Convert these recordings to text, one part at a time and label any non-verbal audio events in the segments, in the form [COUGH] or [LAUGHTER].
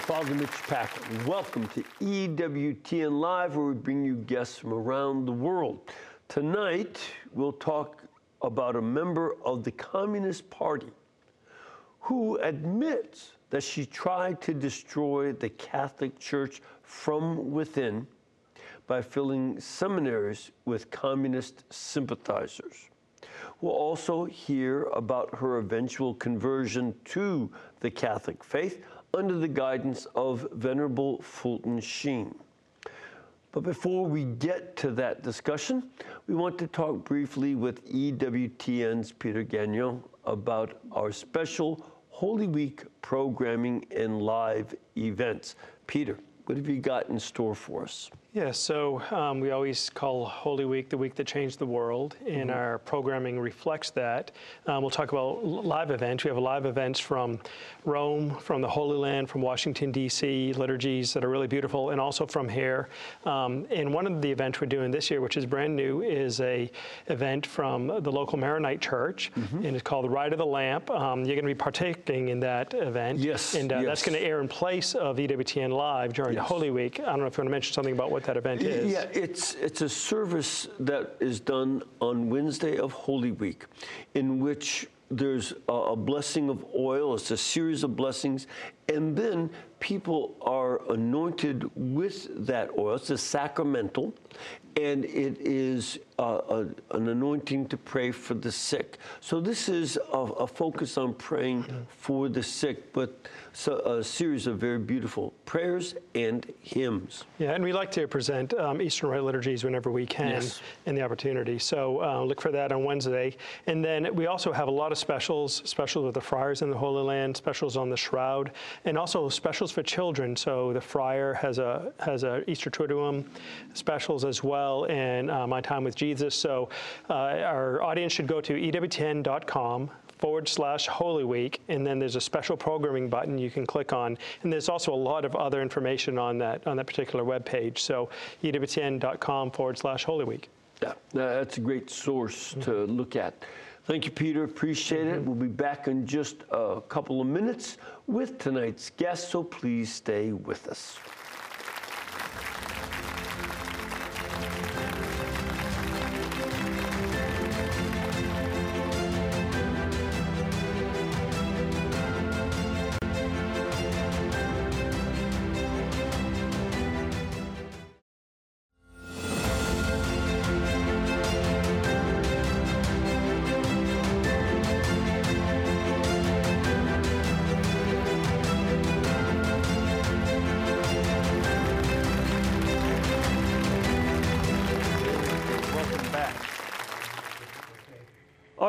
Father Mitch Pacwa. Welcome to EWTN Live, where we bring you guests from around the world. Tonight, we'll talk about a member of the Communist Party who admits that she tried to destroy the Catholic Church from within by filling seminaries with communist sympathizers. We'll also hear about her eventual conversion to the Catholic faith under the guidance of Venerable Fulton Sheen. But before we get to that discussion, we want to talk briefly with EWTN's Peter Gagnon about our special Holy Week programming and live events. Peter, what have you got in store for us? Yeah, so um, we always call Holy Week the week that changed the world, and mm-hmm. our programming reflects that. Um, we'll talk about live events. We have live events from Rome, from the Holy Land, from Washington, D.C., liturgies that are really beautiful, and also from here. Um, and one of the events we're doing this year, which is brand new, is a event from the local Maronite church, mm-hmm. and it's called the Rite of the Lamp. Um, you're going to be partaking in that event. Yes. And uh, yes. that's going to air in place of EWTN Live during yes. Holy Week. I don't know if you want to mention something about what what that event is. Yeah, it's, it's a service that is done on Wednesday of Holy Week in which there's a, a blessing of oil, it's a series of blessings, and then people are anointed with that oil. It's a sacramental, and it is uh, a, an anointing to pray for the sick. So this is a, a focus on praying for the sick, but so a series of very beautiful prayers and hymns. Yeah, and we like to present um, Eastern Rite liturgies whenever we can yes. in the opportunity. So uh, look for that on Wednesday. And then we also have a lot of specials, specials with the friars in the Holy Land, specials on the Shroud, and also specials for children. So the friar has a has a Easter Triduum specials as well, and uh, My Time with Jesus. So uh, our audience should go to ewtn.com forward slash Holy Week, and then there's a special programming button you can click on. And there's also a lot of other information on that on that particular web page. So ewtn.com forward slash Holy Week. Yeah, that's a great source mm-hmm. to look at. Thank you, Peter. Appreciate mm-hmm. it. We'll be back in just a couple of minutes with tonight's guest, so please stay with us.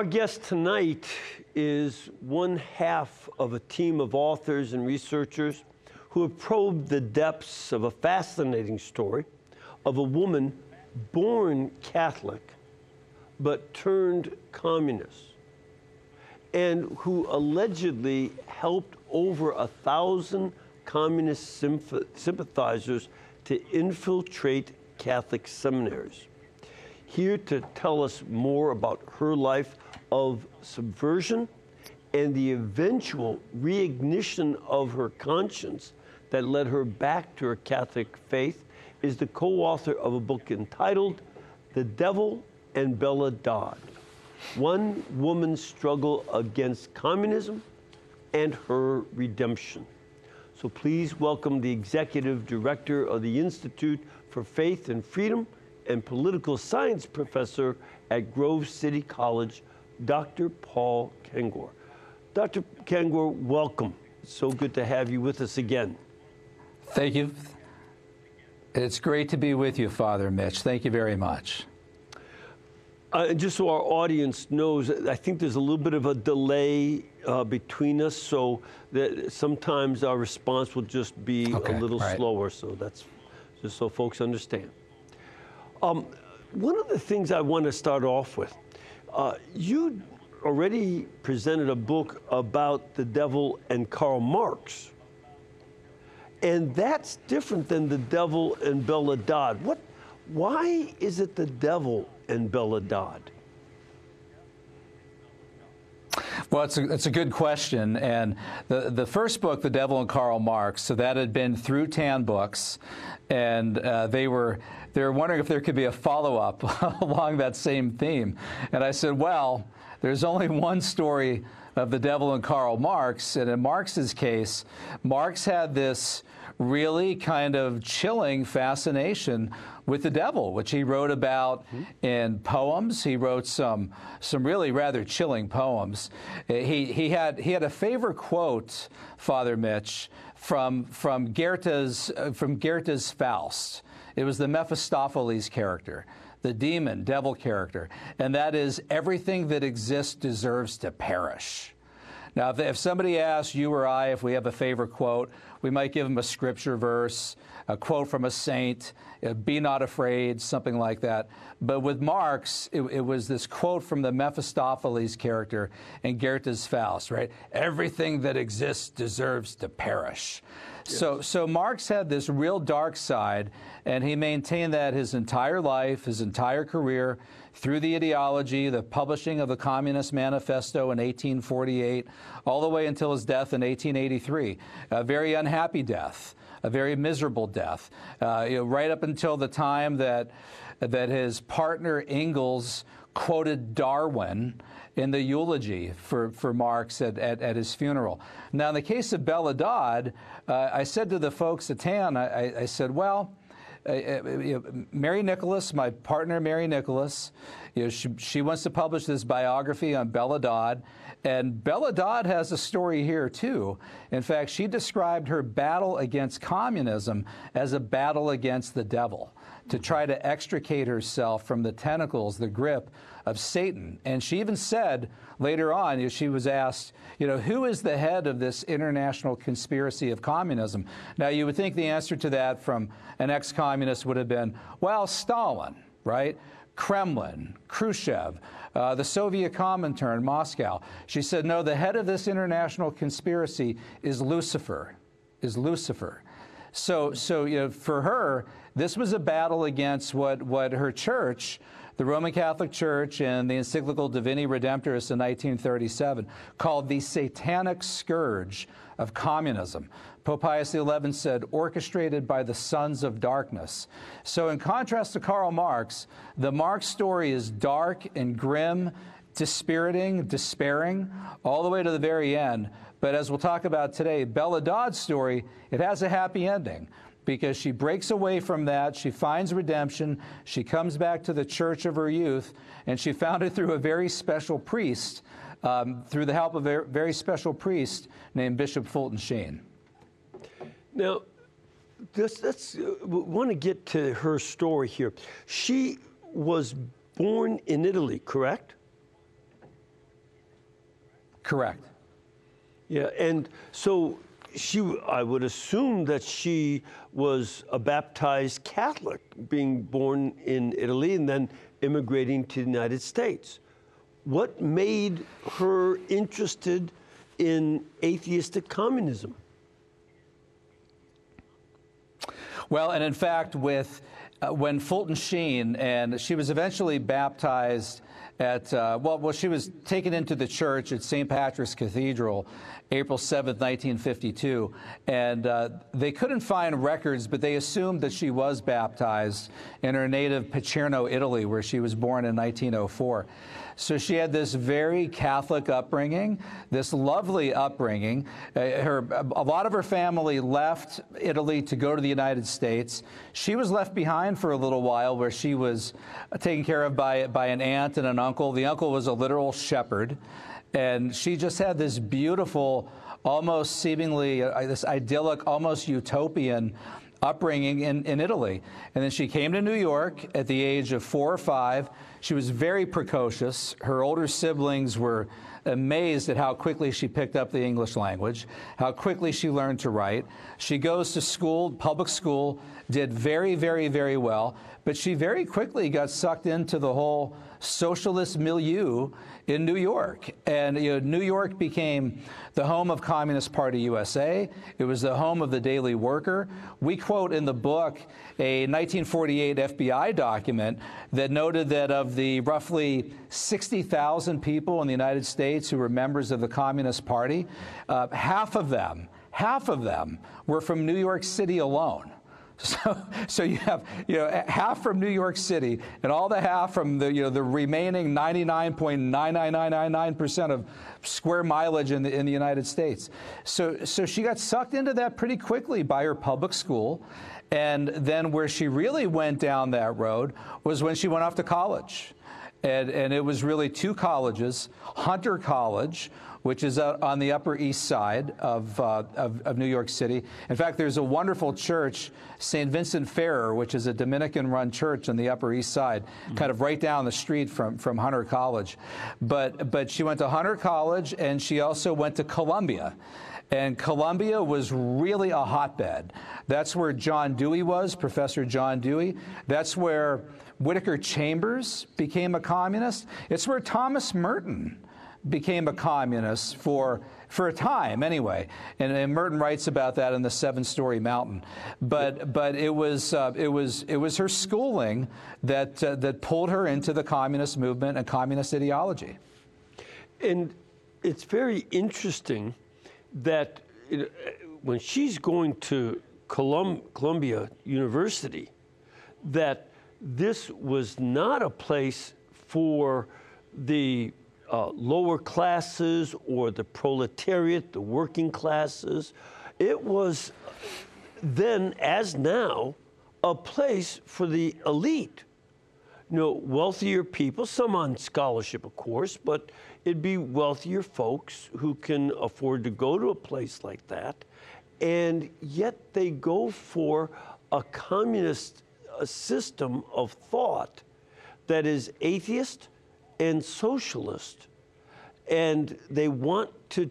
Our guest tonight is one half of a team of authors and researchers who have probed the depths of a fascinating story of a woman born Catholic but turned communist and who allegedly helped over a thousand communist sympathizers to infiltrate Catholic seminaries. Here to tell us more about her life of subversion and the eventual reignition of her conscience that led her back to her Catholic faith is the co author of a book entitled The Devil and Bella Dodd One Woman's Struggle Against Communism and Her Redemption. So please welcome the executive director of the Institute for Faith and Freedom and political science professor at Grove City College, Dr. Paul Kengor. Dr. Kengor, welcome. It's so good to have you with us again. Thank you. It's great to be with you, Father Mitch. Thank you very much. Uh, just so our audience knows, I think there's a little bit of a delay uh, between us, so that sometimes our response will just be okay, a little right. slower. So that's just so folks understand. Um, one of the things I want to start off with uh, you already presented a book about the devil and Karl Marx. And that's different than the devil and Bella Dodd. What, why is it the devil and Bella Dodd? Well, it's a, it's a good question. And the, the first book, The Devil and Karl Marx, so that had been through Tan Books, and uh, they were they were wondering if there could be a follow up [LAUGHS] along that same theme. And I said, well, there's only one story of the devil and Karl Marx, and in Marx's case, Marx had this really kind of chilling fascination with the devil, which he wrote about mm-hmm. in poems. He wrote some some really rather chilling poems. He he had he had a favorite quote, Father Mitch, from from Goethe's uh, from Goethe's Faust. It was the Mephistopheles character, the demon, devil character, and that is everything that exists deserves to perish. Now, if, if somebody asks you or I if we have a favorite quote, we might give them a scripture verse, a quote from a saint, uh, be not afraid, something like that. But with Marx, it, it, was this quote from the Mephistopheles character in Goethe's Faust, right? Everything that exists deserves to perish. Yes. So, so Marx had this real dark side, and he maintained that his entire life, his entire career, through the ideology, the publishing of the Communist Manifesto in 1848, all the way until his death in 1883. A very unhappy death, a very miserable death. Uh, you know, right up until the time that, that his partner Engels quoted Darwin in the eulogy for, for Marx at, at, at, his funeral. Now, in the case of Bella Dodd, uh, I said to the folks at TAN, I, I said, well, uh, uh Mary Nicholas, my partner Mary Nicholas, you know, she, she wants to publish this biography on Bella Dodd. And Bella Dodd has a story here, too. In fact, she described her battle against communism as a battle against the devil to try to extricate herself from the tentacles, the grip of Satan. And she even said later on, she was asked, you know, who is the head of this international conspiracy of communism? Now, you would think the answer to that from an ex communist would have been, well, Stalin, right? Kremlin, Khrushchev, uh, the Soviet Comintern, Moscow. She said, no, the head of this international conspiracy is Lucifer, is Lucifer. So, so you know, for her, this was a battle against what, what her church, the Roman Catholic Church in the encyclical Divini Redemptoris in 1937, called the satanic scourge of communism. Pope Pius XI said, orchestrated by the sons of darkness. So, in contrast to Karl Marx, the Marx story is dark and grim, dispiriting, despairing, all the way to the very end. But as we'll talk about today, Bella Dodd's story, it has a happy ending because she breaks away from that. She finds redemption. She comes back to the church of her youth, and she found it through a very special priest, um, through the help of a very special priest named Bishop Fulton Sheen. Now, let's, let's uh, want to get to her story here. She was born in Italy, correct? Correct. Yeah, and so she, I would assume that she was a baptized Catholic, being born in Italy and then immigrating to the United States. What made her interested in atheistic communism? Well, and in fact, with uh, when Fulton Sheen, and she was eventually baptized at, uh, well, well, she was taken into the church at St. Patrick's Cathedral April 7, 1952. And uh, they couldn't find records, but they assumed that she was baptized in her native Picerno, Italy, where she was born in 1904. So she had this very Catholic upbringing, this lovely upbringing. Uh, her, a lot of her family left Italy to go to the United States. She was left behind for a little while where she was taken care of by, by an aunt and an uncle. The uncle was a literal shepherd. And she just had this beautiful, almost seemingly uh, this idyllic, almost utopian upbringing in, in Italy. And then she came to New York at the age of four or five. She was very precocious. Her older siblings were amazed at how quickly she picked up the English language, how quickly she learned to write. She goes to school, public school, did very, very, very well, but she very quickly got sucked into the whole socialist milieu in New York. And you know, New York became the home of Communist Party USA. It was the home of the Daily Worker. We quote in the book a 1948 FBI document that noted that of the roughly 60,000 people in the United States who were members of the Communist Party, uh, half of them, half of them were from New York City alone. So, so you have you know half from New York City and all the half from the you know the remaining 99.99999 percent of square mileage in the in the United States. So so she got sucked into that pretty quickly by her public school, and then where she really went down that road was when she went off to college, and and it was really two colleges, Hunter College which is uh, on the Upper East Side of, uh, of, of, New York City. In fact, there's a wonderful church, St. Vincent Ferrer, which is a Dominican run church on the Upper East Side, mm-hmm. kind of right down the street from, from Hunter College. But, but she went to Hunter College and she also went to Columbia. And Columbia was really a hotbed. That's where John Dewey was, Professor John Dewey. That's where Whittaker Chambers became a communist. It's where Thomas Merton became a communist for for a time anyway. And, and Merton writes about that in the Seven Storey Mountain. But but it was uh, it was it was her schooling that uh, that pulled her into the communist movement and communist ideology. And it's very interesting that it, when she's going to Colum- Columbia University, that this was not a place for the uh, lower classes or the proletariat, the working classes. It was then, as now, a place for the elite. You know, wealthier people, some on scholarship, of course, but it'd be wealthier folks who can afford to go to a place like that. And yet they go for a communist system of thought that is atheist, and socialist, and they want to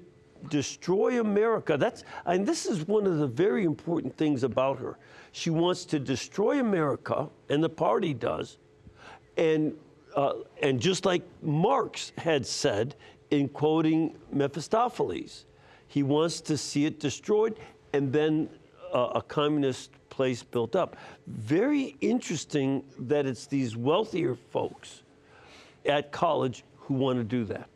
destroy America. That's and this is one of the very important things about her. She wants to destroy America, and the party does, and uh, and just like Marx had said in quoting Mephistopheles, he wants to see it destroyed, and then uh, a communist place built up. Very interesting that it's these wealthier folks at college who want to do that.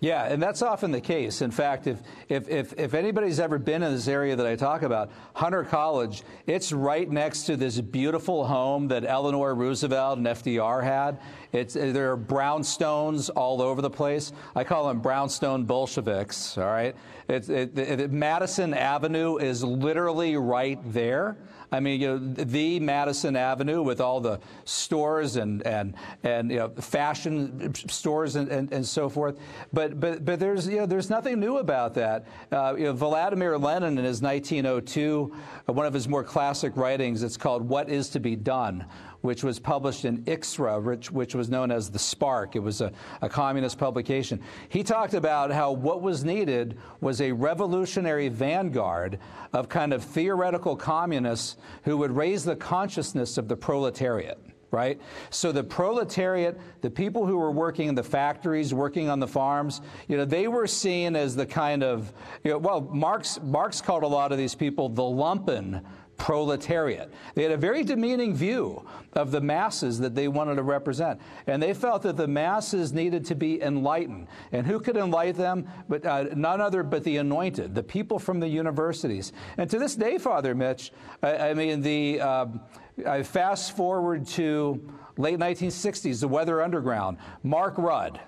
Yeah, and that's often the case. In fact, if, if, if, if, anybody's ever been in this area that I talk about, Hunter College, it's right next to this beautiful home that Eleanor Roosevelt and FDR had. It's, there are brownstones all over the place. I call them brownstone Bolsheviks, all right? It, it, Madison Avenue is literally right there. I mean, you know, the Madison Avenue with all the stores and and and you know, fashion stores and, and, and so forth. But but but there's you know there's nothing new about that. Uh, you know, Vladimir Lenin in his 1902, uh, one of his more classic writings, it's called "What Is to Be Done." Which was published in Iskra, which, which was known as the Spark. It was a, a communist publication. He talked about how what was needed was a revolutionary vanguard of kind of theoretical communists who would raise the consciousness of the proletariat right? So the proletariat, the people who were working in the factories, working on the farms, you know, they were seen as the kind of, you know, well, Marx, Marx called a lot of these people the lumpen proletariat. They had a very demeaning view of the masses that they wanted to represent. And they felt that the masses needed to be enlightened. And who could enlighten them? But uh, none other but the anointed, the people from the universities. And to this day, Father Mitch, I, I mean, the uh, I fast forward to late 1960s, the Weather Underground. Mark Rudd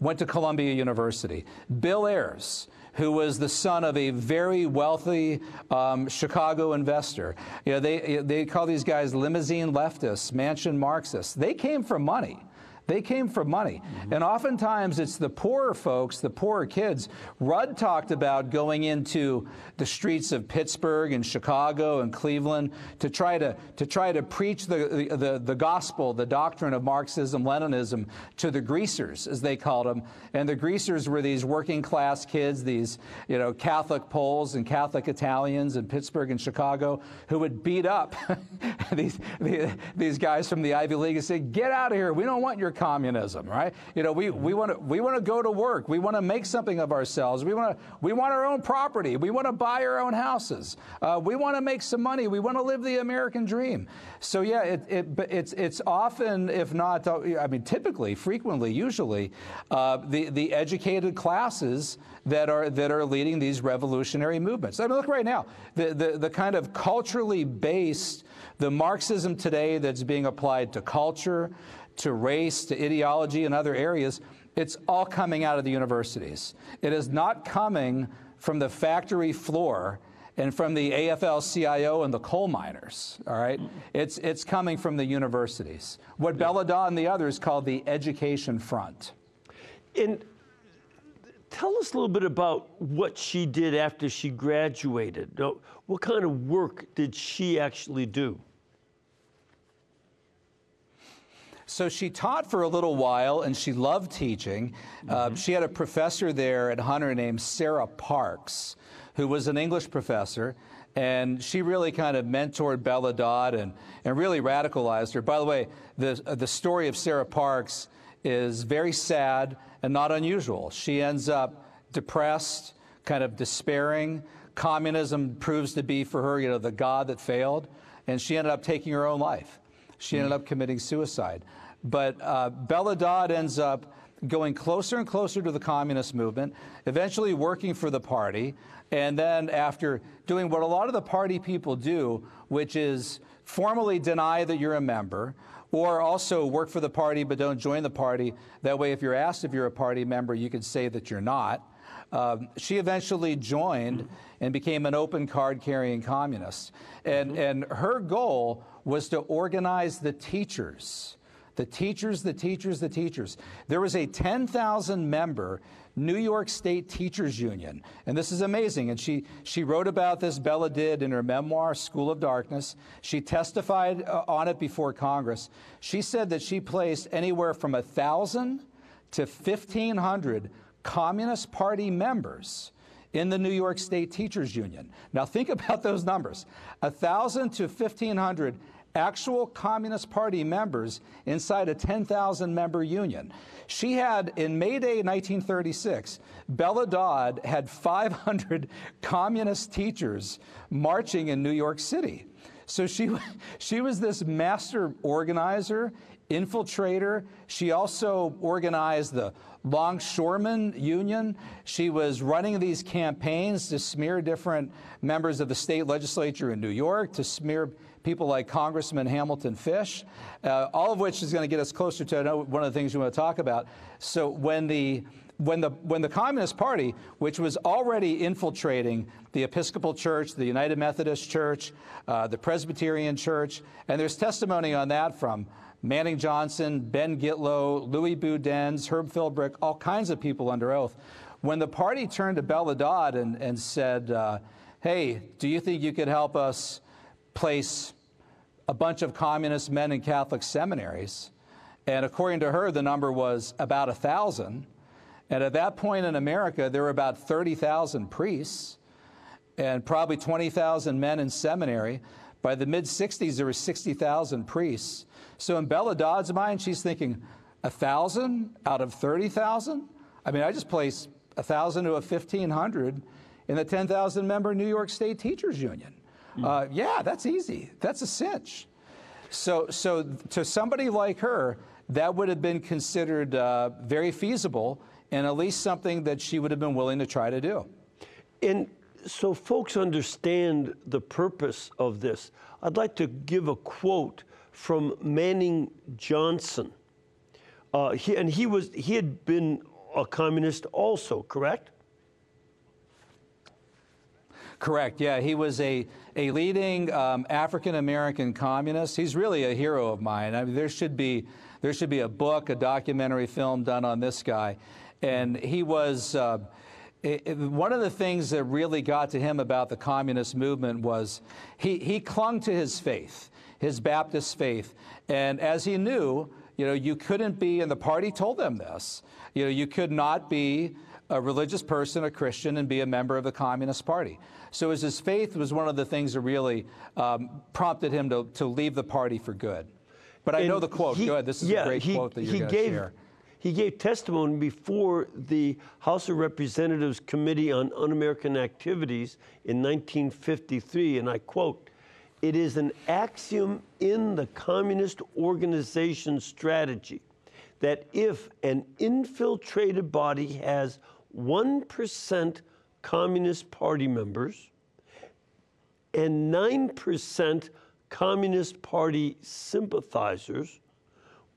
went to Columbia University. Bill Ayers who was the son of a very wealthy um, Chicago investor. You know, they, they call these guys limousine leftists, mansion Marxists. They came from money. They came for money. Mm-hmm. And oftentimes it's the poorer folks, the poorer kids. Rudd talked about going into the streets of Pittsburgh and Chicago and Cleveland to try to, to try to preach the, the, the gospel, the doctrine of Marxism, Leninism to the greasers, as they called them. And the greasers were these working class kids, these you know, Catholic Poles and Catholic Italians in Pittsburgh and Chicago who would beat up [LAUGHS] these, these guys from the Ivy League and say, get out of here. We don't want your communism, right? You know, we, we want to we want to go to work. We want to make something of ourselves. We want to we want our own property. We want to buy our own houses. Uh, we want to make some money. We want to live the American dream. So yeah, it, it it's it's often, if not, uh, I mean, typically, frequently, usually, uh, the the educated classes that are that are leading these revolutionary movements. I mean, look right now, the the, the kind of culturally based the Marxism today that's being applied to culture, to race, to ideology, and other areas, it's all coming out of the universities. It is not coming from the factory floor and from the AFL CIO and the coal miners, all right? It's, it's coming from the universities. What Bella Dodd and the others call the education front. And tell us a little bit about what she did after she graduated. What kind of work did she actually do? So she taught for a little while and she loved teaching. Mm-hmm. Uh, she had a professor there at Hunter named Sarah Parks, who was an English professor. And she really kind of mentored Bella Dodd and, and really radicalized her. By the way, the, uh, the story of Sarah Parks is very sad and not unusual. She ends up depressed, kind of despairing. Communism proves to be for her, you know, the God that failed. And she ended up taking her own life. She ended up committing suicide. But uh, Bella Dodd ends up going closer and closer to the communist movement, eventually working for the party, and then after doing what a lot of the party people do, which is formally deny that you're a member, or also work for the party but don't join the party. That way, if you're asked if you're a party member, you can say that you're not. Um, she eventually joined and became an open card carrying communist. And, mm-hmm. and her goal was to organize the teachers. The teachers, the teachers, the teachers. There was a 10,000 member New York State Teachers Union. And this is amazing. And she, she wrote about this, Bella did, in her memoir, School of Darkness. She testified uh, on it before Congress. She said that she placed anywhere from 1,000 to 1,500 Communist Party members in the New York State Teachers Union. Now think [LAUGHS] about those numbers 1,000 to 1,500 actual Communist Party members inside a 10,000 member union. She had, in May Day 1936, Bella Dodd had 500 [LAUGHS] communist teachers marching in New York City. So she, [LAUGHS] she was this master organizer, infiltrator. She also organized the Longshoremen Union. She was running these campaigns to smear different members of the state legislature in New York, to smear people like Congressman Hamilton Fish, uh, all of which is going to get us closer to one of the things we want to talk about. So when the when the when the Communist Party, which was already infiltrating the Episcopal Church, the United Methodist Church, uh, the Presbyterian Church, and there's testimony on that from Manning Johnson, Ben Gitlow, Louis Budenz, Herb Philbrick, all kinds of people under oath. When the party turned to Bella Dodd and, and said, uh, "Hey, do you think you could help us place a bunch of communist men in Catholic seminaries. And according to her, the number was about a thousand. And at that point in America, there were about 30,000 priests and probably 20,000 men in seminary. By the mid 60s, there were 60,000 priests. So in Bella Dodd's mind, she's thinking, a thousand out of 30,000? I mean, I just place a thousand to a 1,500 in the 10,000 member New York State Teachers Union. Uh, yeah, that's easy. That's a cinch. So, so to somebody like her, that would have been considered uh, very feasible and at least something that she would have been willing to try to do. And so folks understand the purpose of this. I'd like to give a quote from Manning Johnson. Uh, he, and he was he had been a communist also, correct? Correct. Yeah, he was a, a leading um, African American communist. He's really a hero of mine. I mean, there should be There should be a book, a documentary film done on this guy. And he was. Uh, it, it, one of the things that really got to him about the communist movement was he, he clung to his faith, his Baptist faith. And as he knew, you know, you couldn't be, and the party told them this, you know, you could not be a religious person, a Christian, and be a member of the Communist Party. So as his faith was one of the things that really um, prompted him to, to leave the party for good. But I And know the quote. he- Go ahead. This is yeah, a great he- quote that you're going to share. He gave testimony before the House of Representatives Committee on Un-American Activities in 1953, and I quote, "It is an axiom in the communist organization strategy that if an infiltrated body has 1% Communist Party members and 9% Communist Party sympathizers,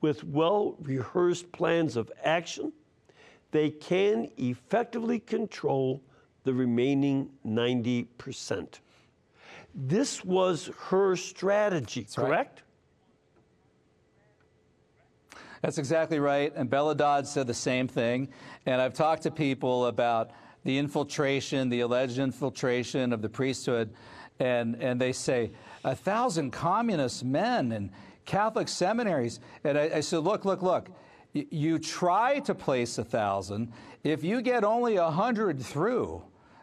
with well rehearsed plans of action, they can effectively control the remaining 90%. This was her strategy, right. correct? That's exactly right. And Bella Dodd said the same thing. And I've talked to people about the infiltration, the alleged infiltration of the priesthood, and, and they say, a thousand communist men and Catholic seminaries. And I, I said, look, look, look. You try to place a thousand. If you get only a hundred through,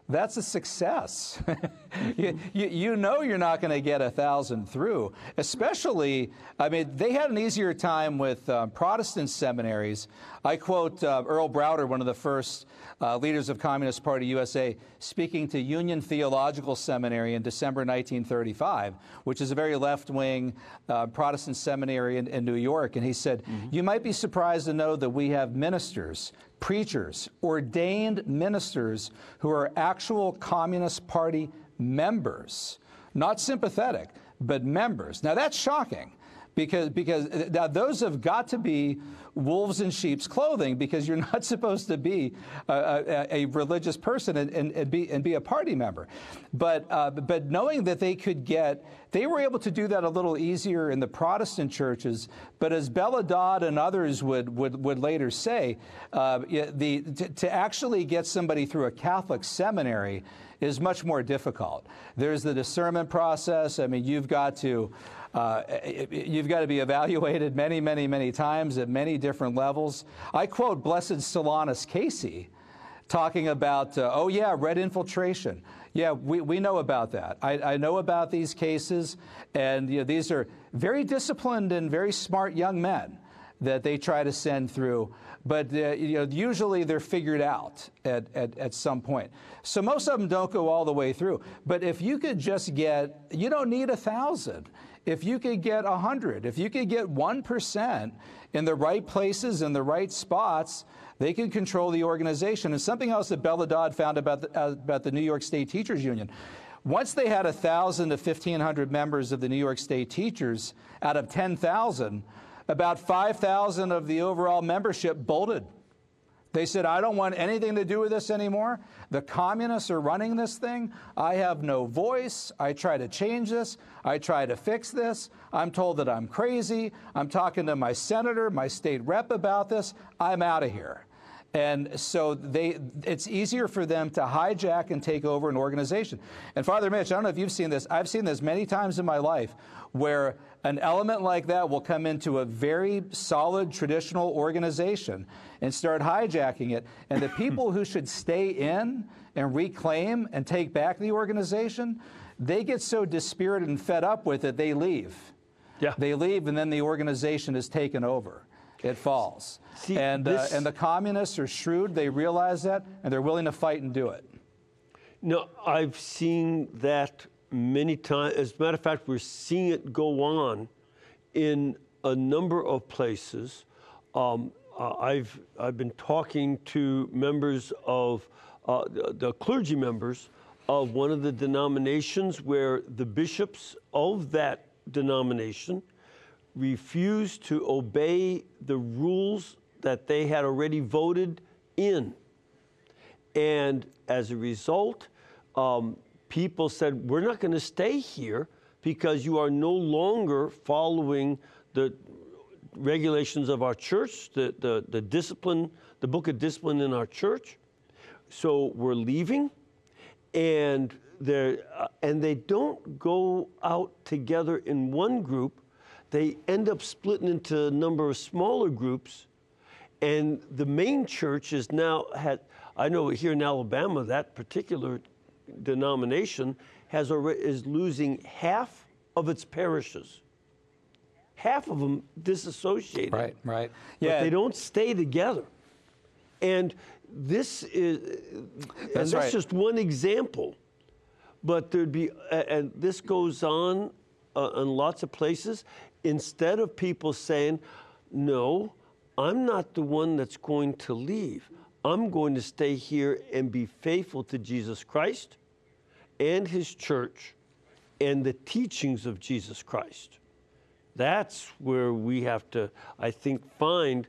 that's a success. [LAUGHS] you, you, you know you're not going to get a thousand through, especially, I mean, they had an easier time with um, Protestant seminaries. I quote uh, Earl Browder, one of the first uh, leaders of Communist Party USA, speaking to Union Theological Seminary in December 1935, which is a very left wing uh, Protestant seminary in, in New York. And he said, You might be surprised to know that we have ministers preachers, ordained ministers who are actual Communist Party members, not sympathetic, but members. Now that's shocking because, because now those have got to be wolves in sheep's clothing because you're [LAUGHS] not supposed to be a, a, a religious person and, and, and, be, and be a party member. But, uh, but knowing that they could get, they were able to do that a little easier in the Protestant churches. But as Bella Dodd and others would, would, would later say, uh, the, to, to actually get somebody through a Catholic seminary is much more difficult. There's the discernment process. I mean, you've got to uh, you've got to be evaluated many, many, many times at many different levels. I quote Blessed Solanus Casey talking about, uh, oh, yeah, red infiltration. Yeah, we, we know about that. I, I know about these cases, and you know, these are very disciplined and very smart young men that they try to send through. But uh, you know, usually they're figured out at, at, at some point. So most of them don't go all the way through. But if you could just get, you don't need a thousand. If you could get a hundred, if you could get one percent in the right places in the right spots, they can control the organization. And something else that Bella Dodd found about the, uh, about the New York State Teachers Union. Once they had 1,000 to 1,500 members of the New York State teachers out of 10,000, about 5,000 of the overall membership bolted. They said, I don't want anything to do with this anymore. The communists are running this thing. I have no voice. I try to change this. I try to fix this. I'm told that I'm crazy. I'm talking to my senator, my state rep about this. I'm out of here. And so they, it's easier for them to hijack and take over an organization. And Father Mitch, I don't know if you've seen this. I've seen this many times in my life where an element like that will come into a very solid traditional organization and start hijacking it. And the [LAUGHS] people who should stay in and reclaim and take back the organization, they get so dispirited and fed up with it, they leave. Yeah. They leave, and then the organization is taken over. It falls. See, and, this- uh, and the communists are shrewd. They realize that, and they're willing to fight and do it. No, I've seen that many times. As a matter of fact, we're seeing it go on in a number of places. Um, uh, I've I've been talking to members of uh, the, the clergy members of one of the denominations where the bishops of that denomination refused to obey the rules that they had already voted in. And as a result, um, people said, We're not going to stay here because you are no longer following the regulations of our church, the, the, the discipline, the book of discipline in our church. So we're leaving, and uh, and they don't go out together in one group. They end up splitting into a number of smaller groups, and the main church is now had. I know here in Alabama that particular denomination has already, is losing half of its parishes. Half of them disassociated. Right, right. But Yeah, they don't stay together. And this is, and That's that's right. just one example. But there'd be, and this goes on uh, in lots of places. Instead of people saying, no, I'm not the one that's going to leave. I'm going to stay here and be faithful to Jesus Christ and his church and the teachings of Jesus Christ. That's where we have to, I think, find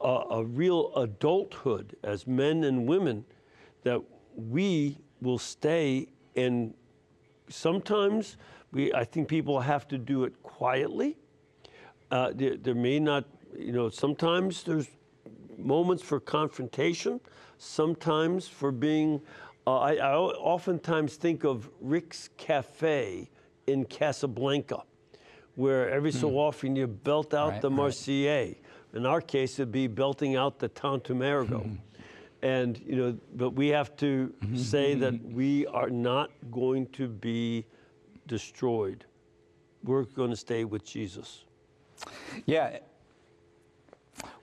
a, a real adulthood as men and women that we will stay and sometimes we, I think people have to do it quietly. Uh, there, there may not, you know, sometimes there's moments for confrontation, sometimes for being. Uh, I, I oftentimes think of Rick's Cafe in Casablanca, where every so often you belt out Right, the right. In our case, it'd be belting out the Tantum Ergo. And, you know, but we have to say that we are not going to be destroyed. We're going to stay with Jesus. Yeah.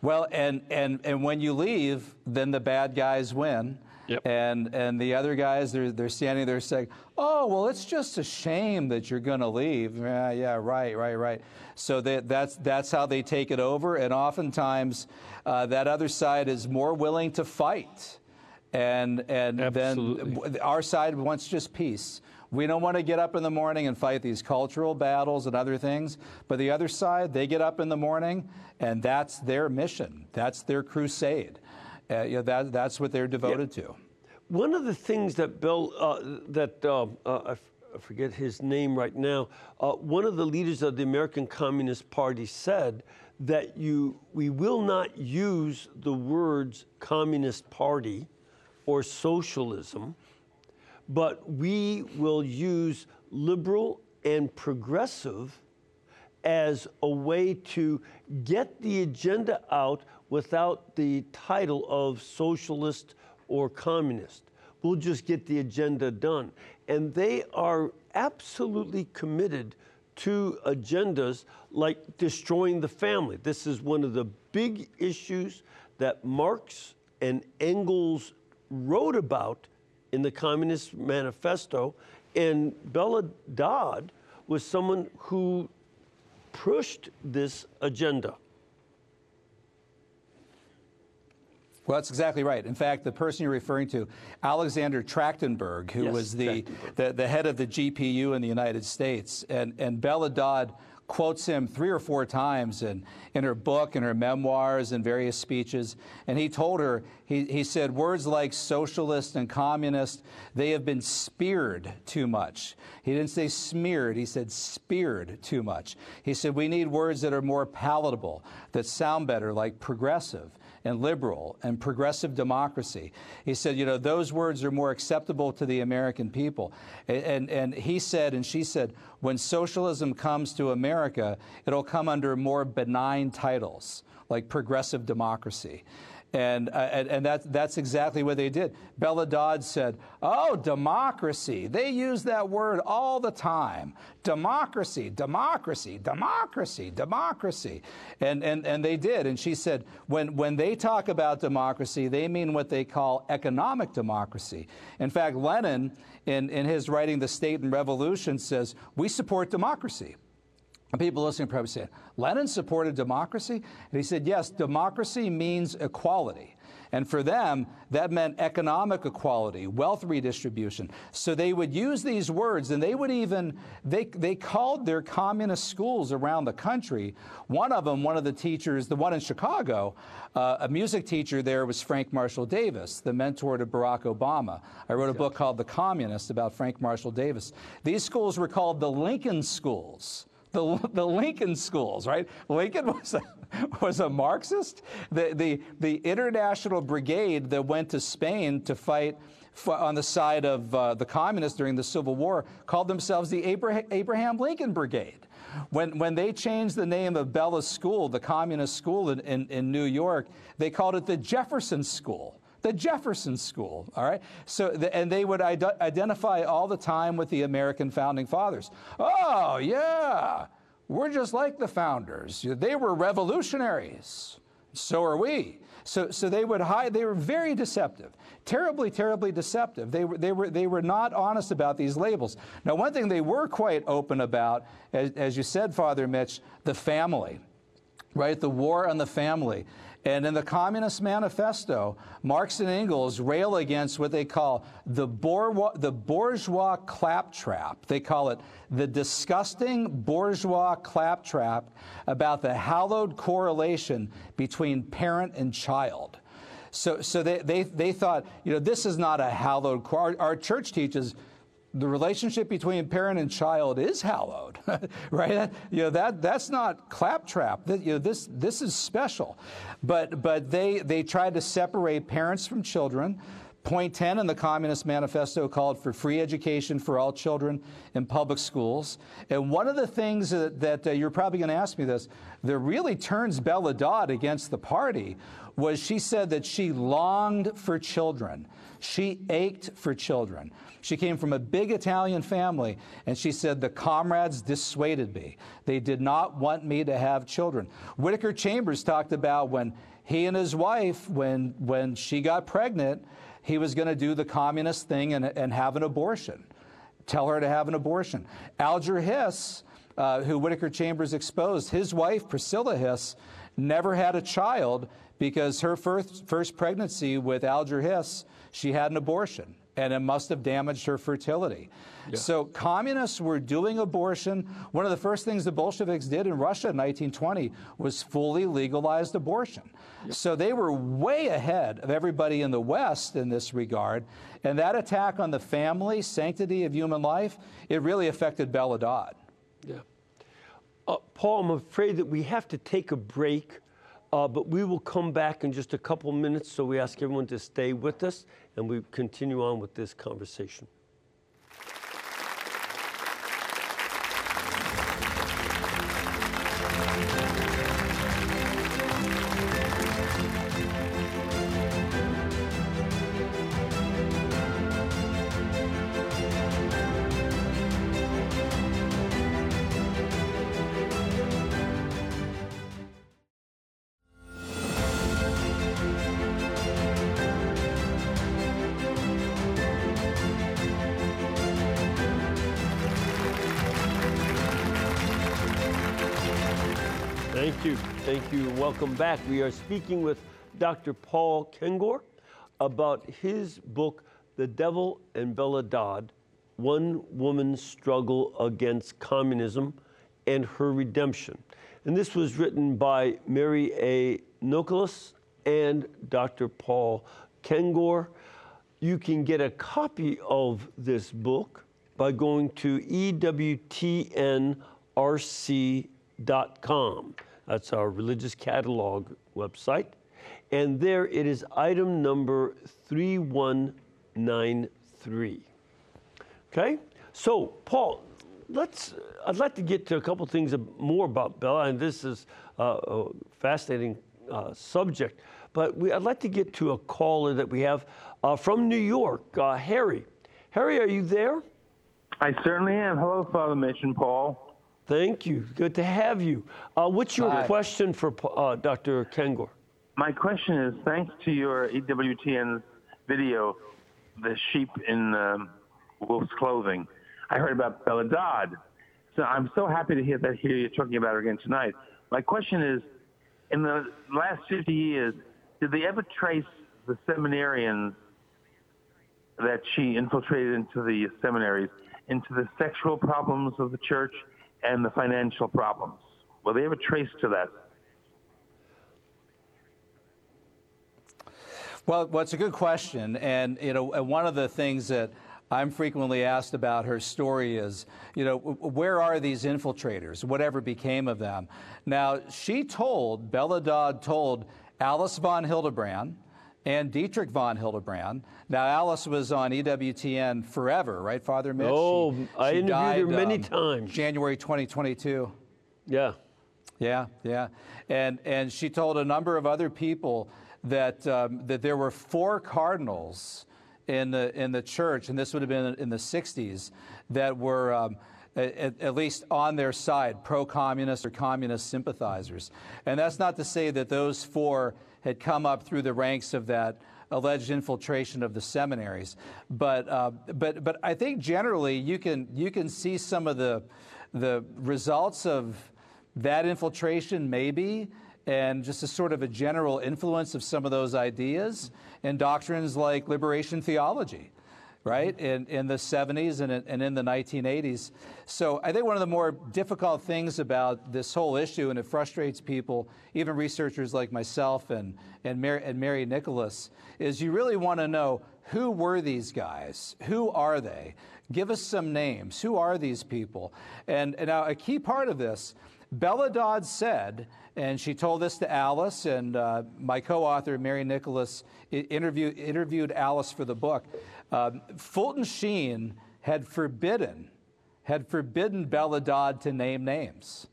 Well, and, and, and when you leave, then the bad guys win. Yep. And, and the other guys, they're, they're standing there saying, oh, well, it's just a shame that you're going to leave. Yeah, yeah, right, right, right. So that, that's, that's how they take it over. And oftentimes, uh, that other side is more willing to fight. And, and Absolutely. then our side wants just peace. We don't want to get up in the morning and fight these cultural battles and other things. But the other side, they get up in the morning, and that's their mission. That's their crusade. Uh, you know, that, that's what they're devoted to. One of the things that Bill, uh, that uh, uh, I, f- I forget his name right now, uh, one of the leaders of the American Communist Party said that you, we will not use the words Communist Party or socialism, but we will use liberal and progressive as a way to get the agenda out without the title of socialist or communist. We'll just get the agenda done. And they are absolutely committed to agendas like destroying the family. This is one of the big issues that Marx and Engels wrote about in the Communist Manifesto. And Bella Dodd was someone who pushed this agenda. Well, that's exactly right. In fact, the person you're referring to, Alexander Trachtenberg, who Yes, was the, the, the head of the GPU in the United States, and, and Bella Dodd quotes him three or four times in, in her book, in her memoirs, and various speeches. And he told her, he, he said, words like socialist and communist, they have been speared too much. He didn't say smeared, he said speared too much. He said, we need words that are more palatable, that sound better, like progressive and liberal and progressive democracy. He said, you know, those words are more acceptable to the American people. And, and, he said, and she said, when socialism comes to America, it'll come under more benign titles like progressive democracy. And, uh, and, and that, that's exactly what they did. Bella Dodd said, Oh, democracy. They use that word all the time. Democracy, democracy, democracy, democracy. And, and, and they did. And she said, when, when they talk about democracy, they mean what they call economic democracy. In fact, Lenin, in, in his writing The State and Revolution, says, We support democracy. And people listening probably saying, Lenin supported democracy? And he said, yes, democracy means equality. And for them, that meant economic equality, wealth redistribution. So they would use these words, and they would even, they, they called their communist schools around the country. One of them, one of the teachers, the one in Chicago, uh, a music teacher there was Frank Marshall Davis, the mentor to Barack Obama. I wrote a book called The Communist about Frank Marshall Davis. These schools were called the Lincoln Schools the, the Lincoln schools, right? Lincoln [LAUGHS] was a, was a Marxist. The, the, the International Brigade that went to Spain to fight on the side of uh, the communists during the Civil War called themselves the Abraham Lincoln Brigade. When, when they changed the name of Bella's school, the communist school in, in, in New York, they called it the Jefferson School the Jefferson School, all right? So, the, and they would ide- identify all the time with the American founding fathers. Oh, yeah, we're just like the founders. They were revolutionaries. So are we. So, so they would hide. They were very deceptive, terribly, terribly deceptive. They were, they were, they were not honest about these labels. Now, one thing they were quite open about, as, as you said, Father Mitch, the family, right? The war on the family. And in the Communist Manifesto, Marx and Engels rail against what they call the bourgeois, the bourgeois claptrap. They call it the disgusting bourgeois claptrap about the hallowed correlation between parent and child. So, so they, they, they thought, you know, this is not a hallowed, our, our church teaches the relationship between parent and child is hallowed, [LAUGHS] right? You know that that's not claptrap. That, you know this this is special, but but they they tried to separate parents from children. Point 10 in the Communist Manifesto called for free education for all children in public schools. And one of the things that, that uh, you're probably going to ask me this that really turns Bella Dodd against the party was she said that she longed for children. She ached for children. She came from a big Italian family, and she said, The comrades dissuaded me. They did not want me to have children. Whittaker Chambers talked about when he and his wife, when, when she got pregnant, he was going to do the communist thing and, and have an abortion, tell her to have an abortion. Alger Hiss, uh, who Whittaker Chambers exposed, his wife, Priscilla Hiss, never had a child because her first, first pregnancy with Alger Hiss, she had an abortion and it must have damaged her fertility. Yeah. So communists were doing abortion. One of the first things the Bolsheviks did in Russia in 1920 was fully legalized abortion. Yeah. So they were way ahead of everybody in the West in this regard. And that attack on the family, sanctity of human life, it really affected Bella Dodd. Yeah. Uh, Paul, I'm afraid that we have to take a break. Uh, but we will come back in just a couple minutes, so we ask everyone to stay with us and we continue on with this conversation. Welcome back. We are speaking with Dr. Paul Kengor about his book, The Devil and Bella Dodd One Woman's Struggle Against Communism and Her Redemption. And this was written by Mary A. Nicholas and Dr. Paul Kengor. You can get a copy of this book by going to EWTNRC.com. That's our religious catalog website. And there it is item number 3193. Okay? So, Paul, let's, I'd like to get to a couple things more about Bella, and this is uh, a fascinating uh, subject. But we, I'd like to get to a caller that we have uh, from New York, uh, Harry. Harry, are you there? I certainly am. Hello, Father Mitch and Paul. Thank you. Good to have you. Uh, what's your Hi. question for uh, Dr. Kengor? My question is thanks to your EWTN video, The Sheep in um, Wolf's Clothing, I heard about Bella Dodd. So I'm so happy to hear that hear you talking about her again tonight. My question is, in the last 50 years, did they ever trace the seminarians that she infiltrated into the seminaries into the sexual problems of the church and the financial problems? Were they have a trace to that? Well, well, it's a good question, and you know, one of the things that I'm frequently asked about her story is, you know, where are these infiltrators? Whatever became of them? Now, she told, Bella Dodd told Alice von Hildebrand and Dietrich von Hildebrand. Now, Alice was on EWTN forever, right, Father Mitch? Oh, she, I she interviewed died, her many um, times. January 2022. Yeah. Yeah, yeah. And, and she told a number of other people that, um, that there were four cardinals in the, in the church, and this would have been in the 60s, that were um, at, at, least on their side, pro communist or communist sympathizers. And that's not to say that those four had come up through the ranks of that alleged infiltration of the seminaries. But, uh, but, but I think generally you can, you can see some of the, the results of that infiltration, maybe and just a sort of a general influence of some of those ideas and doctrines like liberation theology, right, in, in the 70s and in, and in the 1980s. So I think one of the more difficult things about this whole issue, and it frustrates people, even researchers like myself and, and, Mary, and Mary Nicholas, is you really want to know who were these guys? Who are they? Give us some names. Who are these people? And, and now a key part of this, Bella Dodd said, and she told this to Alice, and uh, my co author, Mary Nicholas, interview, interviewed Alice for the book. Um, Fulton Sheen had forbidden, had forbidden Bella Dodd to name names.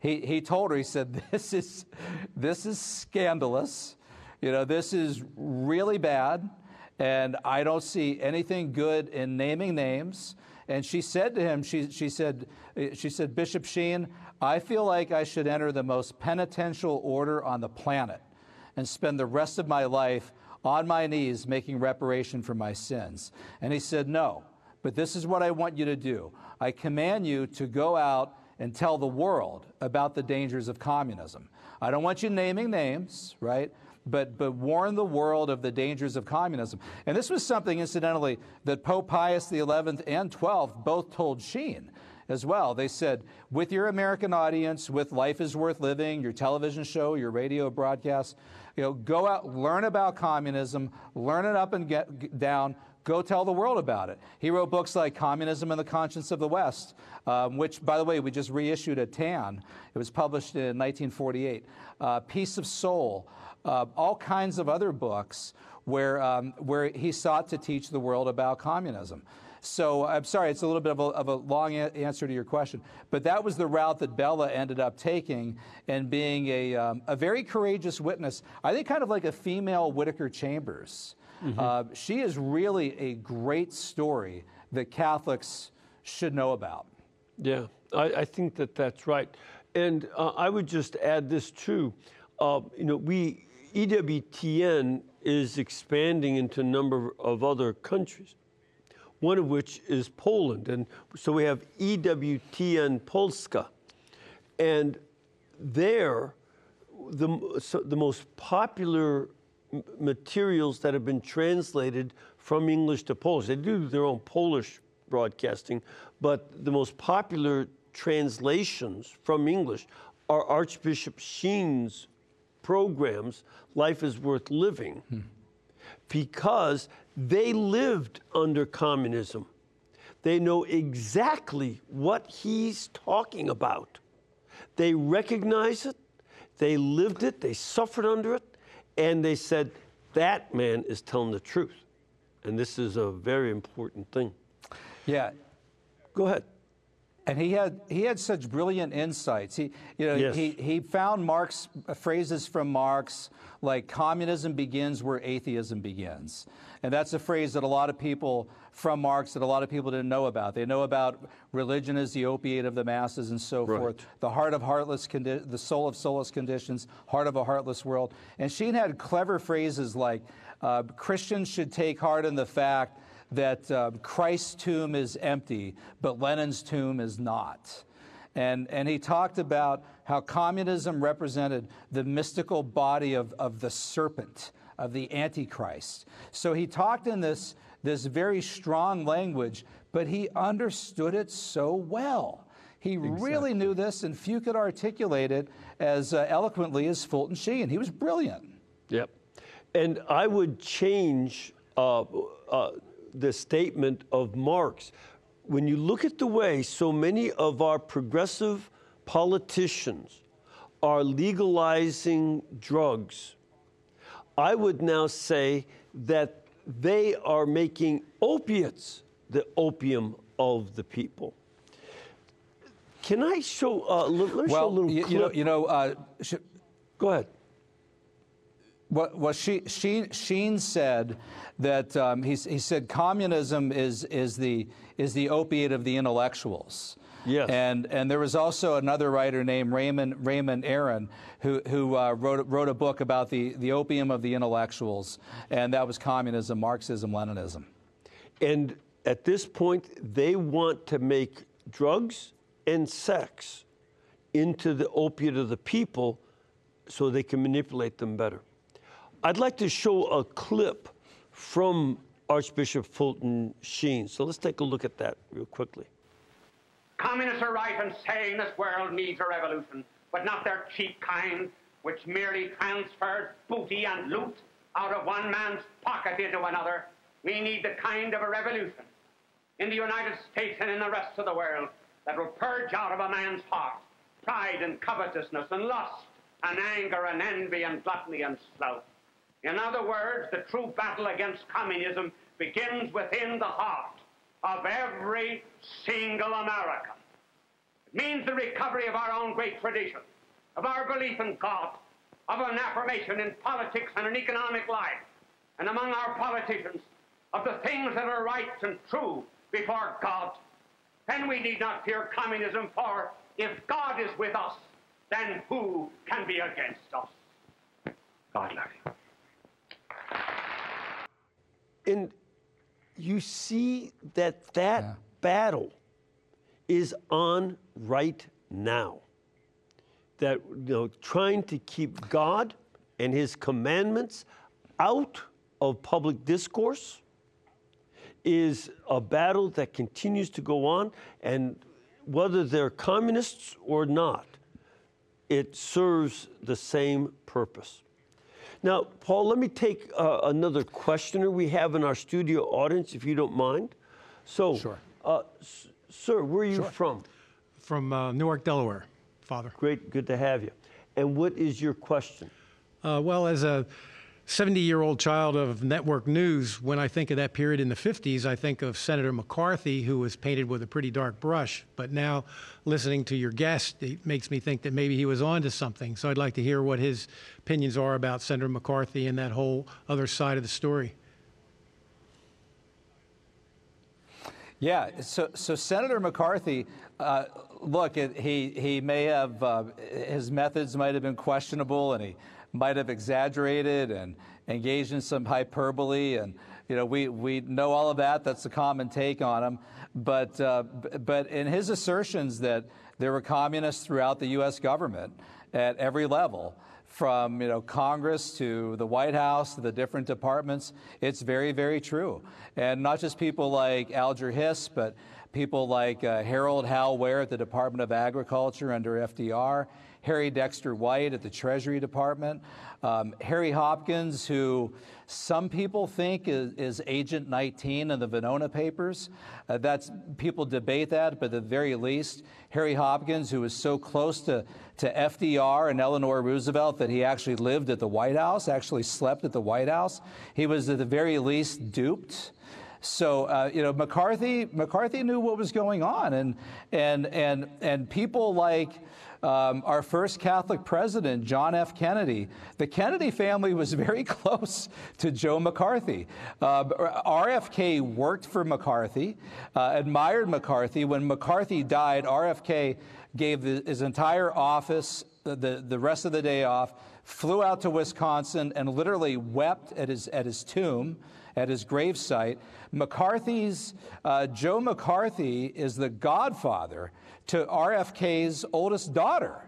He, he told her, he said, [LAUGHS] this is, this is scandalous. You know, this is really bad, and I don't see anything good in naming names. And she said to him, she, she, said, she said, Bishop Sheen, I feel like I should enter the most penitential order on the planet and spend the rest of my life on my knees making reparation for my sins. And he said, No, but this is what I want you to do. I command you to go out and tell the world about the dangers of communism. I don't want you naming names, right? But, but warn the world of the dangers of communism. And this was something, incidentally, that Pope Pius XI and XII both told Sheen as well. They said, with your American audience, with Life is Worth Living, your television show, your radio broadcast, you know, go out, learn about communism, learn it up and get down, go tell the world about it. He wrote books like Communism and the Conscience of the West, um, which, by the way, we just reissued at TAN. It was published in 1948. Uh, Peace of Soul, uh, all kinds of other books where, um, where he sought to teach the world about communism. So I'm sorry, it's a little bit of a, of a long a- answer to your question, but that was the route that Bella ended up taking and being a, um, a very courageous witness. I think kind of like a female Whittaker Chambers. Mm-hmm. Uh, she is really a great story that Catholics should know about. Yeah, I, I think that that's right. And uh, I would just add this too. Uh, you know, we EWTN is expanding into a number of other countries one of which is Poland. And so we have EWTN Polska. And there, the, so the most popular materials that have been translated from English to Polish, they do their own Polish broadcasting, but the most popular translations from English are Archbishop Sheen's programs, Life is Worth Living. Hmm because they lived under communism. They know exactly what he's talking about. They recognize it, they lived it, they suffered under it, and they said, that man is telling the truth. And this is a very important thing. Yeah. Go ahead. And he had he had such brilliant insights. He you know yes. he he found Marx phrases from Marx like communism begins where atheism begins. And that's a phrase that a lot of people from Marx that a lot of people didn't know about. They know about religion as the opiate of the masses and so right. forth. The heart of heartless condi- the soul of soulless conditions, heart of a heartless world. And Sheen had clever phrases like uh, Christians should take heart in the fact that uh, Christ's tomb is empty, but Lenin's tomb is not. And, and he talked about how communism represented the mystical body of, of the serpent, of the Antichrist. So he talked in this, this very strong language, but he understood it so well. He exactly. really knew this, and few could articulate it as uh, eloquently as Fulton Sheen. He was brilliant. Yep. And I would change uh, uh, the statement of Marx. When you look at the way so many of our progressive politicians are legalizing drugs, I would now say that they are making opiates the opium of the people. Can I show, uh, let me show a little you, clip? you know, you know uh, Go ahead. What, what she, she, Sheen said that um, he, he said communism is, is, the, is the opiate of the intellectuals. Yes. And, and there was also another writer named Raymond, Raymond Aron who, who uh, wrote, wrote a book about the, the opium of the intellectuals, and that was communism, Marxism, Leninism. And at this point, they want to make drugs and sex into the opiate of the people so they can manipulate them better. I'd like to show a clip from Archbishop Fulton Sheen. So let's take a look at that real quickly. Communists are right in saying this world needs a revolution, but not their cheap kind, which merely transfers booty and loot out of one man's pocket into another. We need the kind of a revolution in the United States and in the rest of the world that will purge out of a man's heart pride and covetousness and lust and anger and envy and gluttony and sloth. In other words, the true battle against communism begins within the heart of every single American. It means the recovery of our own great tradition, of our belief in God, of an affirmation in politics and in economic life, and among our politicians, of the things that are right and true before God. Then we need not fear communism, for if God is with us, then who can be against us? God love you. And you see that that Yeah. battle is on right now. That, you know, trying to keep God and his commandments out of public discourse is a battle that continues to go on. And whether they're communists or not, it serves the same purpose. Now, Paul, let me take uh, another questioner we have in our studio audience, if you don't mind. So, Sure. uh, sir, where are you from? From uh, Newark, Delaware, Father. Great, good to have you. And what is your question? Uh, well, as a 70 year old child of network news, when I think of that period in the 50s, I think of Senator McCarthy, who was painted with a pretty dark brush. But now, listening to your guest, it makes me think that maybe he was onto something. So I'd like to hear what his opinions are about Senator McCarthy and that whole other side of the story. Yeah, so, so Senator McCarthy, uh, look, he, he may have, uh, his methods might have been questionable and he might have exaggerated and engaged in some hyperbole. And, you know, we, we know all of that. That's the common take on him. But, uh, but in his assertions that there were communists throughout the U.S. government at every level, from you know Congress to the White House to the different departments. It's very, very true, and not just people like Alger Hiss, but people like uh, Harold Hal Ware at the Department of Agriculture under FDR, Harry Dexter White at the Treasury Department, um, Harry Hopkins, who some people think is, is Agent 19 in the Venona Papers. Uh, that's people debate that, but at the very least, Harry Hopkins, who was so close to, to FDR and Eleanor Roosevelt that he actually lived at the White House, actually slept at the White House, he was at the very least duped. So uh, you know, McCarthy McCarthy knew what was going on, and and and and people like. Um, our first Catholic president, John F. Kennedy, the Kennedy family was very [LAUGHS] close to Joe McCarthy. Uh, RFK worked for McCarthy, uh, admired McCarthy. When McCarthy died, RFK gave the, his entire office the, the, rest of the day off, flew out to Wisconsin, and literally wept at his, at his tomb at his gravesite. McCarthy's, uh, Joe McCarthy is the godfather to RFK's oldest daughter.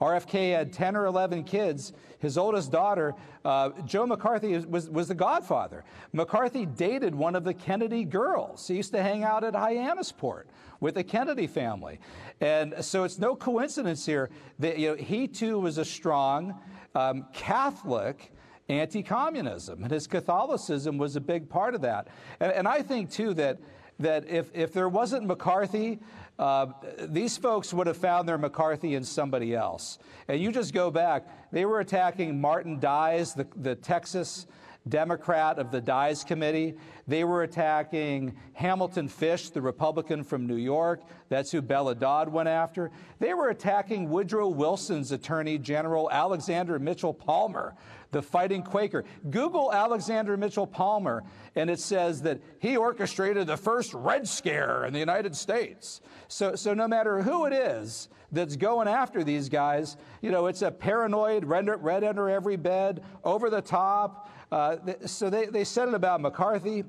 RFK had 10 or 11 kids. His oldest daughter, uh, Joe McCarthy, was, was the godfather. McCarthy dated one of the Kennedy girls. He used to hang out at Hyannisport with the Kennedy family. And so it's no coincidence here that you know, he too was a strong um, Catholic anti communism. And his Catholicism was a big part of that. And, and I think, too, that, that if, if there wasn't McCarthy, uh, these folks would have found their McCarthy in somebody else. And you just go back, they were attacking Martin Dies, the, the Texas Democrat of the Dies Committee. They were attacking Hamilton Fish, the Republican from New York. That's who Bella Dodd went after. They were attacking Woodrow Wilson's Attorney General, Alexander Mitchell Palmer, the fighting Quaker. Google Alexander Mitchell Palmer, and it says that he orchestrated the first Red Scare in the United States. So, so no matter who it is that's going after these guys, you know, it's a paranoid, red, red under every bed, over the top. Uh, so they, they said it about McCarthy.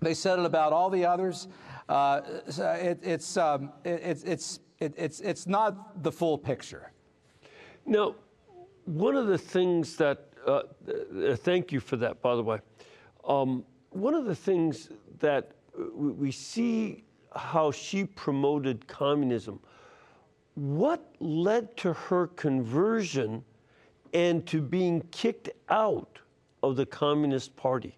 They said it about all the others. Uh, it, it's, um, it, it's, it, it's, it's not the full picture. Now, one of the things that, uh, uh thank you for that, by the way. Um, one of the things that we see how she promoted communism. What led to her conversion and to being kicked out of the Communist Party?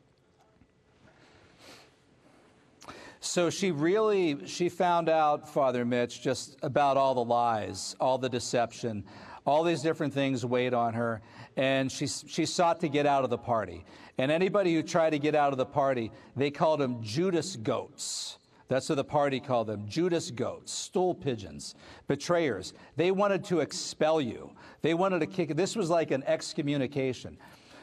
So she really she found out, Father Mitch, just about all the lies, all the deception, all these different things weighed on her, and she she sought to get out of the party. And anybody who tried to get out of the party, they called them Judas goats. That's what the party called them Judas goats, stool pigeons, betrayers. They wanted to expel you. They wanted to kick. This was like an excommunication.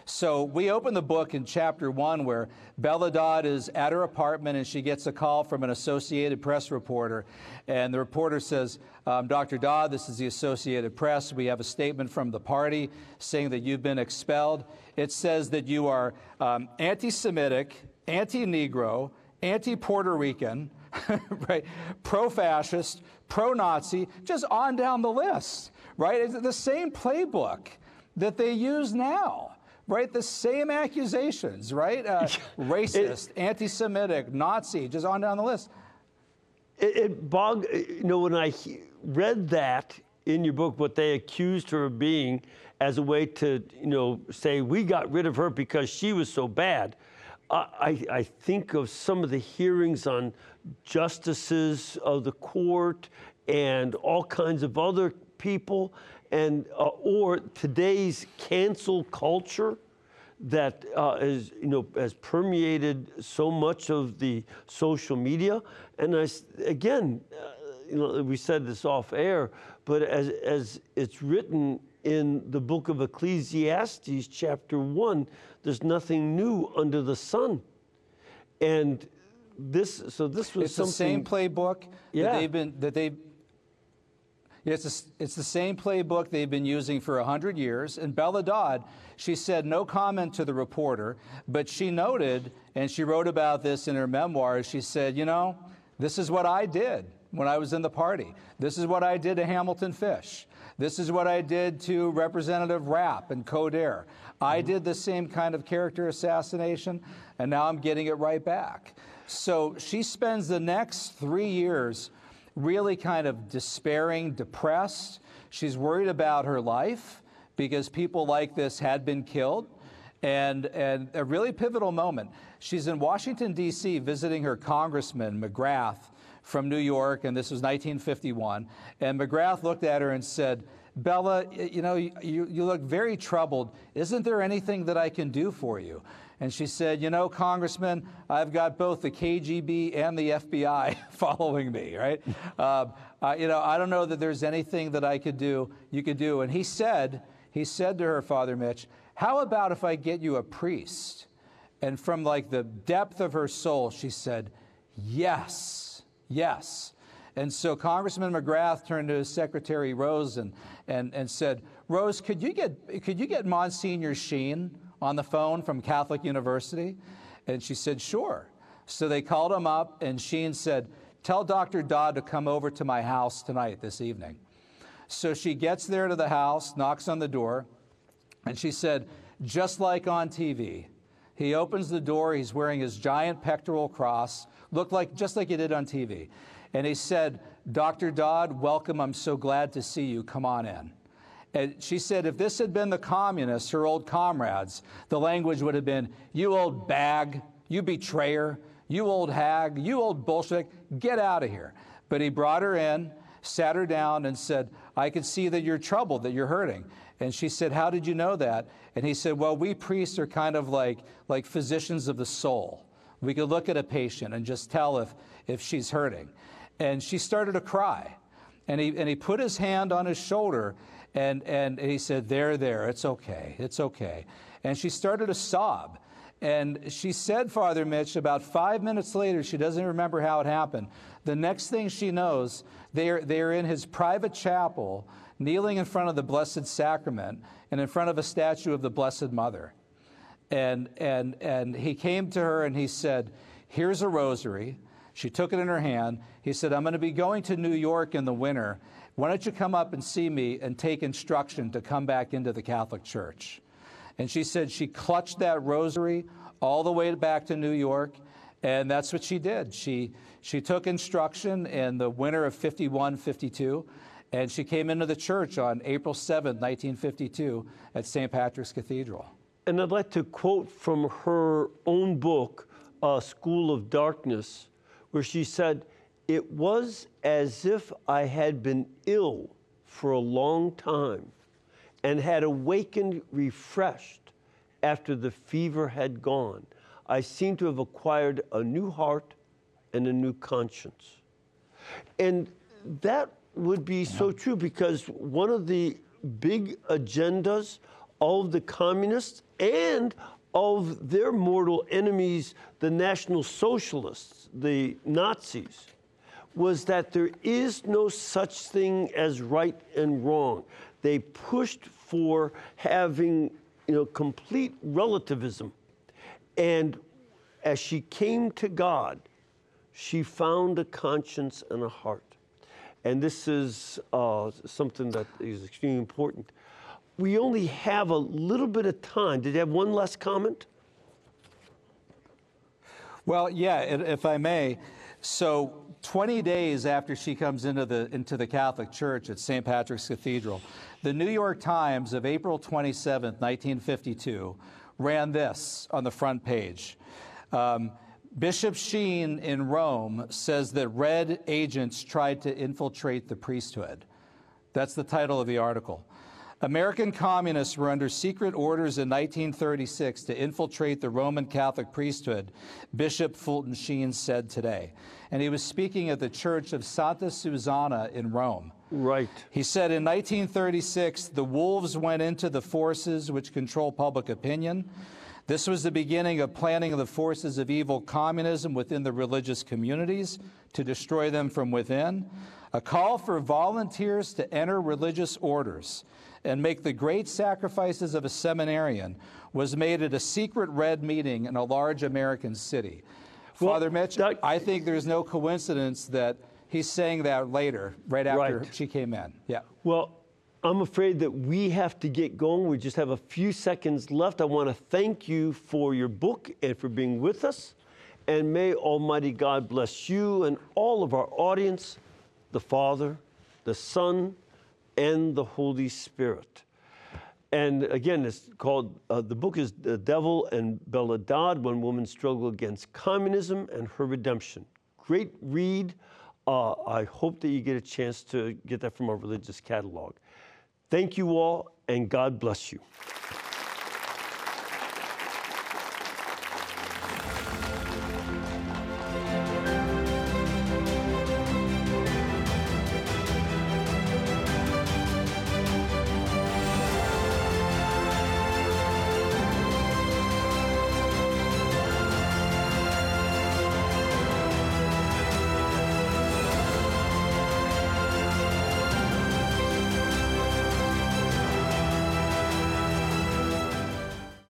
So we open the book in chapter one where Bella Dodd is at her apartment and she gets a call from an Associated Press reporter. And the reporter says, um, Dr. Dodd, this is the Associated Press. We have a statement from the party saying that you've been expelled. It says that you are um, anti Semitic, anti Negro, anti Puerto Rican, [LAUGHS] right? Pro fascist, pro Nazi, just on down the list, right? It's the same playbook that they use now right? The same accusations, right? Uh, [LAUGHS] racist, anti Semitic, Nazi, just on down the list. It, it bogged, you know, when I read that in your book, what they accused her of being as a way to, you know, say, we got rid of her because she was so bad. I, I think of some of the hearings on justices of the court and all kinds of other people and uh, or today's cancel culture that uh, is you know has permeated so much of the social media and I, again uh, you know we said this off air but as as it's written in the book of Ecclesiastes chapter 1 there's nothing new under the sun and this so this was it's something, the same playbook yeah. that they've been that they it's, a, it's the same playbook they've been using for 100 years. And Bella Dodd, she said no comment to the reporter, but she noted, and she wrote about this in her memoirs, she said, you know, this is what I did when I was in the party. This is what I did to Hamilton Fish. This is what I did to Representative Rapp and Coudert. I mm-hmm. did the same kind of character assassination, and now I'm getting it right back. So she spends the next three years really kind of despairing, depressed. She's worried about her life because people like this had been killed. And, and a really pivotal moment. She's in Washington, D.C., visiting her congressman, McGrath, from New York, and this was 1951. And McGrath looked at her and said, Bella, you know, you, you look very troubled. Isn't there anything that I can do for you? And she said, You know, Congressman, I've got both the KGB and the FBI [LAUGHS] following me, right? uh, uh, you know, I don't know that there's anything that I could do, you could do. And he said, he said to her, Father Mitch, How about if I get you a priest? And from like the depth of her soul, she said, Yes, yes. And so Congressman McGrath turned to his secretary Rose and, and, and said, Rose, could you get, could you get Monsignor Sheen on the phone from Catholic University? And she said, Sure. So they called him up, and Sheen said, Tell Dr. Dodd to come over to my house tonight, this evening. So she gets there to the house, knocks on the door, and she said, Just like on TV. He opens the door, he's wearing his giant pectoral cross, looked like just like he did on TV. And he said, Dr. Dodd, welcome. I'm so glad to see you. Come on in. And she said if this had been the communists, her old comrades, the language would have been, you old bag, you betrayer, you old hag, you old Bolshevik, get out of here. But he brought her in, sat her down, and said, I can see that you're troubled, that you're hurting. And she said, How did you know that? And he said, Well, we priests are kind of like, like physicians of the soul. We could look at a patient and just tell if, if she's hurting. And she started to cry. And he, and he put his hand on his shoulder and, and he said, There, there, it's okay, it's okay. And she started to sob. And she said, Father Mitch, about five minutes later, she doesn't remember how it happened. The next thing she knows, they're, they're in his private chapel, kneeling in front of the Blessed Sacrament and in front of a statue of the Blessed Mother. And, and, and he came to her and he said, Here's a rosary. She took it in her hand. He said, I'm going to be going to New York in the winter. Why don't you come up and see me and take instruction to come back into the Catholic Church? And she said she clutched that rosary all the way back to New York, and that's what she did. She, she took instruction in the winter of 51, 52, and she came into the church on April 7, 1952, at St. Patrick's Cathedral. And I'd like to quote from her own book, uh, School of Darkness, where she said, It was as if I had been ill for a long time and had awakened refreshed after the fever had gone. I seemed to have acquired a new heart and a new conscience. And that would be so true because one of the big agendas of the communists and of their mortal enemies, the National Socialists, the Nazis, was that there is no such thing as right and wrong. They pushed for having you know, complete relativism. And as she came to God, she found a conscience and a heart. And this is uh, something that is extremely important. We only have a little bit of time. Did you have one last comment? Well, yeah, if I may. So 20 days after she comes into the, into the Catholic Church at St. Patrick's Cathedral, the New York Times of April 27, 1952, ran this on the front page. Um, Bishop Sheen in Rome says that red agents tried to infiltrate the priesthood. That's the title of the article. American communists were under secret orders in 1936 to infiltrate the Roman Catholic priesthood, Bishop Fulton Sheen said today. And he was speaking at the church of Santa Susanna in Rome. Right. He said in 1936, the wolves went into the forces which control public opinion. This was the beginning of planning of the forces of evil communism within the religious communities to destroy them from within. A call for volunteers to enter religious orders and make the great sacrifices of a seminarian was made at a secret red meeting in a large American city. Well, Father Mitch, that, I think there's no coincidence that he's saying that later, right after right. she came in. Yeah. Well, I'm afraid that we have to get going. We just have a few seconds left. I want to thank you for your book and for being with us. And may Almighty God bless you and all of our audience, the Father, the Son, and the Holy Spirit. And again, it's called, uh, the book is The Devil and Bella Dodd One Woman's Struggle Against Communism and Her Redemption. Great read. Uh, I hope that you get a chance to get that from our religious catalog. Thank you all, and God bless you.